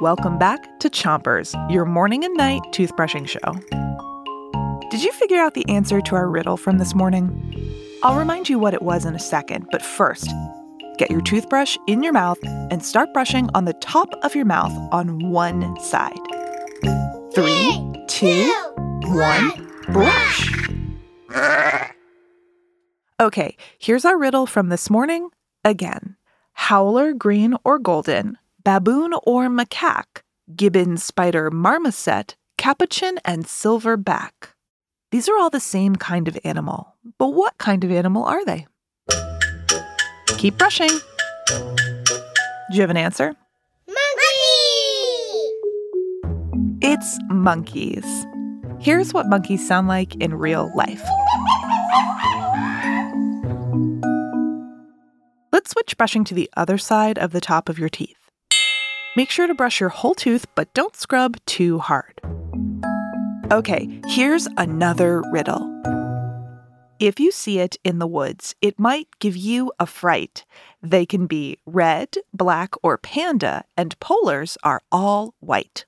Welcome back to Chompers, your morning and night toothbrushing show. Did you figure out the answer to our riddle from this morning? I'll remind you what it was in a second, but first, get your toothbrush in your mouth and start brushing on the top of your mouth on one side. Three, two, one, brush. Okay, here's our riddle from this morning again. Howler, green or golden, baboon or macaque, gibbon, spider, marmoset, capuchin, and silverback. These are all the same kind of animal, but what kind of animal are they? Keep brushing. Do you have an answer? Monkey! It's monkeys. Here's what monkeys sound like in real life. Let's switch brushing to the other side of the top of your teeth. Make sure to brush your whole tooth, but don't scrub too hard. Okay, here's another riddle. If you see it in the woods, it might give you a fright. They can be red, black, or panda, and polars are all white.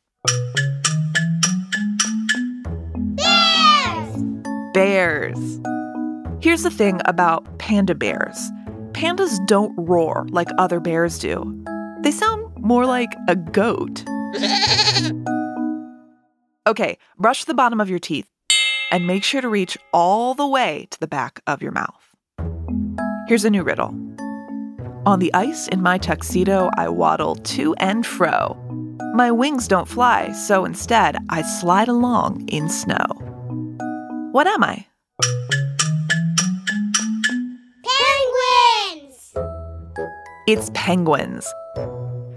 Bears! Bears. Here's the thing about panda bears pandas don't roar like other bears do, they sound more like a goat. Okay, brush the bottom of your teeth and make sure to reach all the way to the back of your mouth. Here's a new riddle. On the ice in my tuxedo, I waddle to and fro. My wings don't fly, so instead I slide along in snow. What am I? It's penguins.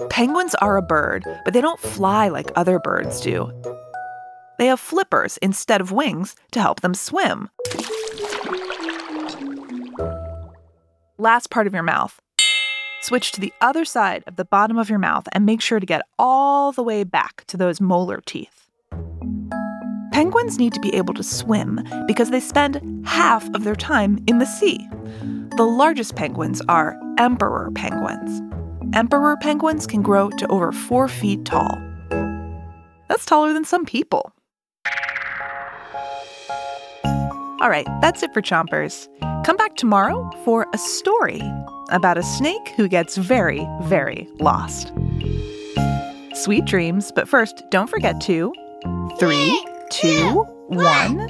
Penguins are a bird, but they don't fly like other birds do. They have flippers instead of wings to help them swim. Last part of your mouth. Switch to the other side of the bottom of your mouth and make sure to get all the way back to those molar teeth. Penguins need to be able to swim because they spend half of their time in the sea. The largest penguins are emperor penguins. Emperor penguins can grow to over four feet tall. That's taller than some people. All right, that's it for Chompers. Come back tomorrow for a story about a snake who gets very, very lost. Sweet dreams, but first, don't forget to three, two, one,